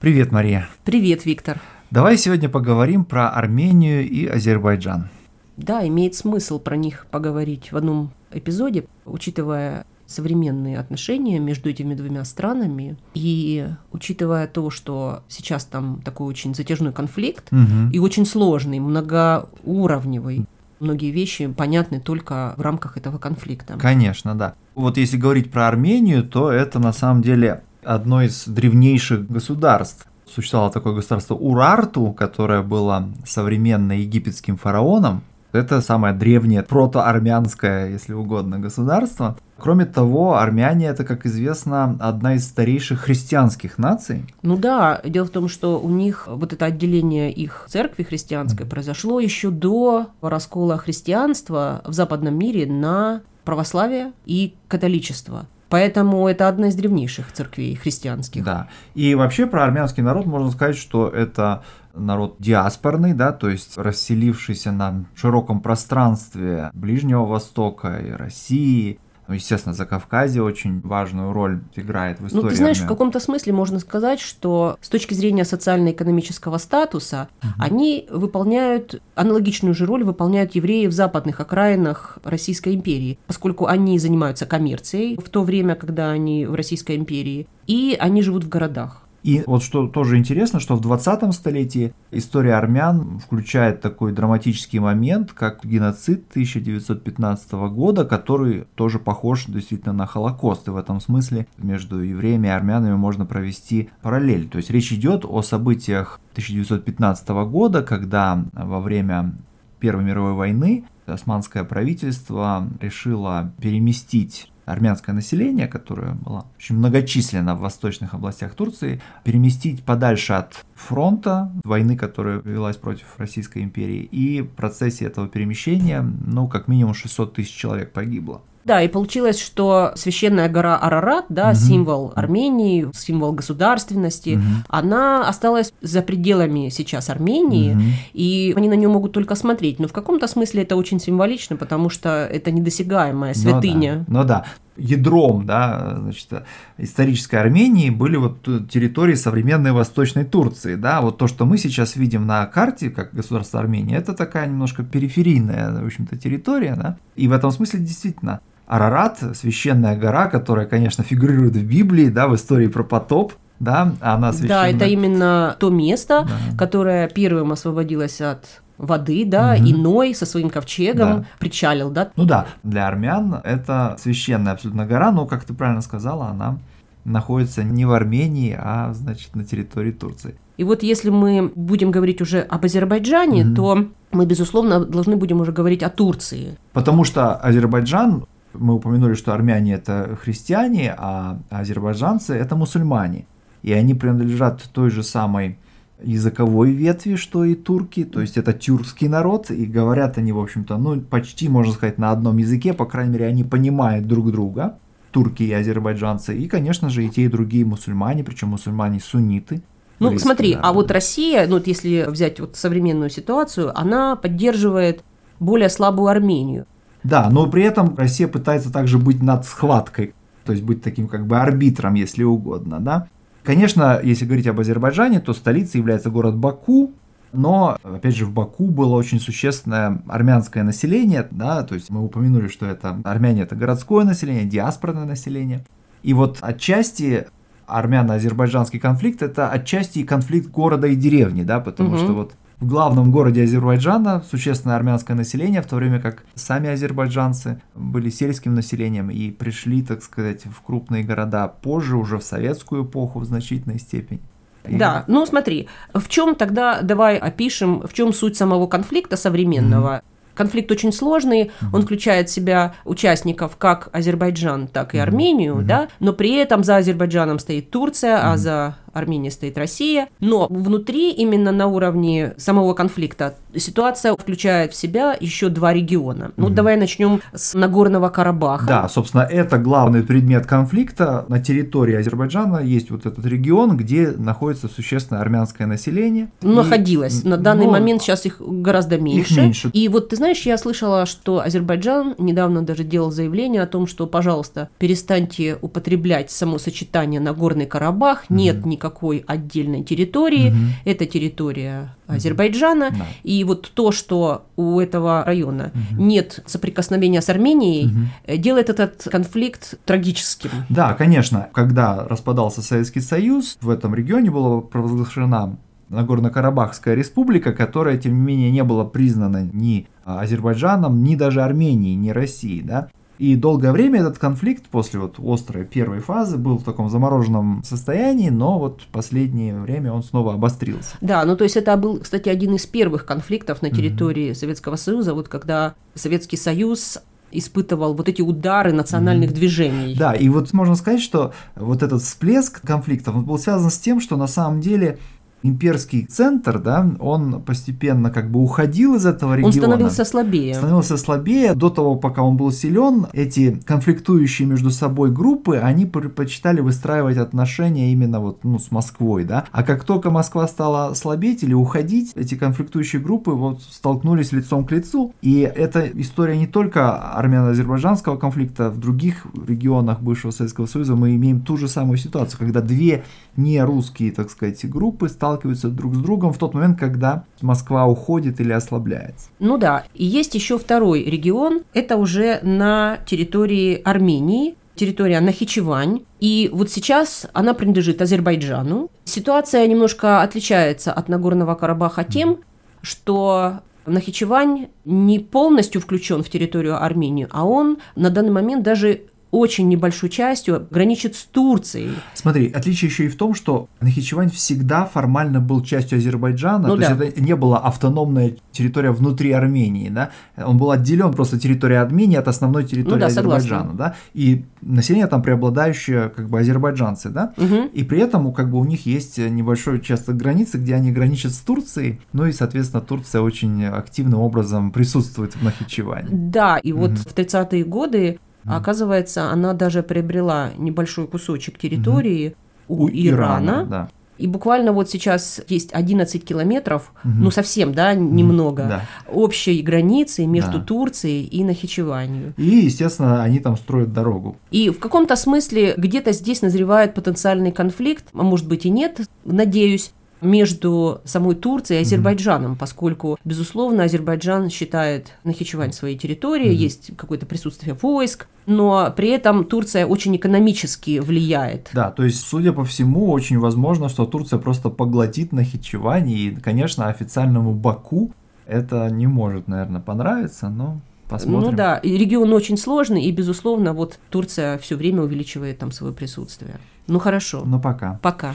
Привет, Мария. Привет, Виктор. Давай сегодня поговорим про Армению и Азербайджан. Да, имеет смысл про них поговорить в одном эпизоде, учитывая современные отношения между этими двумя странами и учитывая то, что сейчас там такой очень затяжной конфликт Мгм. и очень сложный, многоуровневый. Многие вещи понятны только в рамках этого конфликта. Конечно, да. Вот если говорить про Армению, то это на самом деле одно из древнейших государств. Существовало такое государство Урарту, которое было современно египетским фараоном. Это самое древнее протоармянское, если угодно, государство. Кроме того, армяне это, как известно, одна из старейших христианских наций. Ну да, дело в том, что у них вот это отделение их церкви христианской произошло еще до раскола христианства в западном мире на православие и католичество. Поэтому это одна из древнейших церквей христианских. Да. И вообще про армянский народ можно сказать, что это народ диаспорный, да, то есть расселившийся на широком пространстве Ближнего Востока и России. Ну, естественно, Закавказье очень важную роль играет в истории Ну, ты знаешь, в армян. каком-то смысле можно сказать, что с точки зрения социально-экономического статуса они выполняют аналогичную же роль выполняют евреи в западных окраинах Российской империи, поскольку они занимаются коммерцией в то время, когда они в Российской империи, и они живут в городах. И вот что тоже интересно, что в 20 столетии история армян включает такой драматический момент, как геноцид 1915 года, который тоже похож действительно на Холокост. И в этом смысле между евреями и армянами можно провести параллель. То есть речь идет о событиях 1915 года, когда во время Первой мировой войны османское правительство решило переместить армянское население, которое было очень многочисленно в восточных областях Турции, переместить подальше от фронта войны, которая велась против Российской империи. И в процессе этого перемещения, ну, как минимум 600 тысяч человек погибло. Да, и получилось, что священная гора Арарат, да, Мгм. символ Армении, символ государственности, Мгм. она осталась за пределами сейчас Армении, Мгм. и они на нее могут только смотреть. Но в каком-то смысле это очень символично, потому что это недосягаемая Ну святыня. да, Ну да. Ядром, да, значит, исторической Армении были вот территории современной Восточной Турции, да, вот то, что мы сейчас видим на карте, как государство Армения, это такая немножко периферийная, в общем-то, территория, да, и в этом смысле действительно Арарат, священная гора, которая, конечно, фигурирует в Библии, да, в истории про потоп, да, она священная. Да, это именно то место, Да. которое первым освободилось от воды, да, Мгм. и Ной со своим ковчегом Да. причалил, да. Ну да, для армян это священная абсолютно гора, но, как ты правильно сказала, она находится не в Армении, а, значит, на территории Турции. И вот если мы будем говорить уже об Азербайджане, Мгм. то мы, безусловно, должны будем уже говорить о Турции. Потому что Азербайджан, мы упомянули, что армяне это христиане, а азербайджанцы это мусульмане. И они принадлежат той же самой языковой ветви, что и турки, то есть это тюркский народ, и говорят они, в общем-то, ну, почти, можно сказать, на одном языке, по крайней мере, они понимают друг друга, турки и азербайджанцы, и, конечно же, и те, и другие мусульмане, причем мусульмане сунниты. Ну, смотри, а народы. вот Россия, ну, вот если взять вот современную ситуацию, она поддерживает более слабую Армению. Да, но при этом Россия пытается также быть над схваткой, то есть быть таким как бы арбитром, если угодно, да. Конечно, если говорить об Азербайджане, то столицей является город Баку, но, опять же, в Баку было очень существенное армянское население, да, то есть мы упомянули, что это армяне это городское население, диаспорное население. И вот отчасти армяно-азербайджанский конфликт это отчасти и конфликт города и деревни, да, потому Мгм. что вот в главном городе Азербайджана существенное армянское население, в то время как сами азербайджанцы были сельским населением и пришли, так сказать, в крупные города позже, уже в советскую эпоху в значительной степени. И- Да, ну смотри, в чем тогда, давай опишем, в чем суть самого конфликта современного. Конфликт очень сложный, он включает в себя участников как Азербайджан, так и Армению, Мгм. да, но при этом за Азербайджаном стоит Турция, а за Арменией стоит Россия. Но внутри, именно на уровне самого конфликта, ситуация включает в себя еще два региона. Ну, Мгм. давай начнем с Нагорного Карабаха. Да, собственно, это главный предмет конфликта. На территории Азербайджана есть вот этот регион, где находится существенное армянское население. И- находилась. На данный ну, момент сейчас их гораздо меньше. меньше. И вот ты знаешь, я слышала, что Азербайджан недавно даже делал заявление о том, что, пожалуйста, перестаньте употреблять само сочетание Нагорный Карабах, нет никакого никакой отдельной территории. Мгм. Это территория Азербайджана. Да. И вот то, что у этого района Мгм. нет соприкосновения с Арменией, э, делает этот конфликт трагическим. Да, конечно, когда распадался Советский Союз, в этом регионе была провозглашена Нагорно-Карабахская республика, которая, тем не менее, не была признана ни Азербайджаном, ни даже Арменией, ни Россией, да. И долгое время этот конфликт после вот острой первой фазы был в таком замороженном состоянии, но вот в последнее время он снова обострился. Да, ну то есть это был, кстати, один из первых конфликтов на территории Советского Союза, вот когда Советский Союз испытывал вот эти удары национальных движений. Да, и вот можно сказать, что вот этот всплеск конфликтов он был связан с тем, что на самом деле имперский центр, да, он постепенно как бы уходил из этого региона. Он становился слабее. становился слабее. До того, пока он был силен, эти конфликтующие между собой группы, они предпочитали выстраивать отношения именно вот, ну, с Москвой, да. А как только Москва стала слабеть или уходить, эти конфликтующие группы вот столкнулись лицом к лицу. И эта история не только армяно-азербайджанского конфликта, в других регионах бывшего Советского Союза мы имеем ту же самую ситуацию, когда две не русские, так сказать, группы сталкиваются друг с другом в тот момент, когда Москва уходит или ослабляется. Ну да, и есть еще второй регион, это уже на территории Армении, территория Нахичевань. И вот сейчас она принадлежит Азербайджану. Ситуация немножко отличается от Нагорного Карабаха тем, что Нахичевань не полностью включен в территорию Армении, а он на данный момент даже очень небольшой частью граничит с Турцией. Смотри, отличие еще и в том, что Нахичевань всегда формально был частью Азербайджана, Ну то да. есть это не была автономная территория внутри Армении, да, он был отделен просто территория Армении от основной территории Ну да, согласна. Азербайджана, да, и население там преобладающее как бы азербайджанцы, да, Мгм. и при этом как бы у них есть небольшой участок границы, где они граничат с Турцией, ну и, соответственно, Турция очень активным образом присутствует в Нахичеване. Да, и вот Мгм. в 30-е годы, оказывается, она даже приобрела небольшой кусочек территории у, Ирана. да. И буквально вот сейчас есть 11 километров, Мгм. ну совсем, да, немного, Да. общей границы между Да. Турцией и Нахичеванью. И, естественно, они там строят дорогу. И в каком-то смысле где-то здесь назревает потенциальный конфликт, а может быть и нет, надеюсь, между самой Турцией и Азербайджаном, поскольку, безусловно, Азербайджан считает Нахичевань своей территорией, Мгм. есть какое-то присутствие войск, но при этом Турция очень экономически влияет. Да, то есть, судя по всему, очень возможно, что Турция просто поглотит Нахичевань, и, конечно, официальному Баку это не может, наверное, понравиться, но посмотрим. Ну да, регион очень сложный, и, безусловно, вот Турция все время увеличивает там свое присутствие. Ну хорошо, Но пока. пока.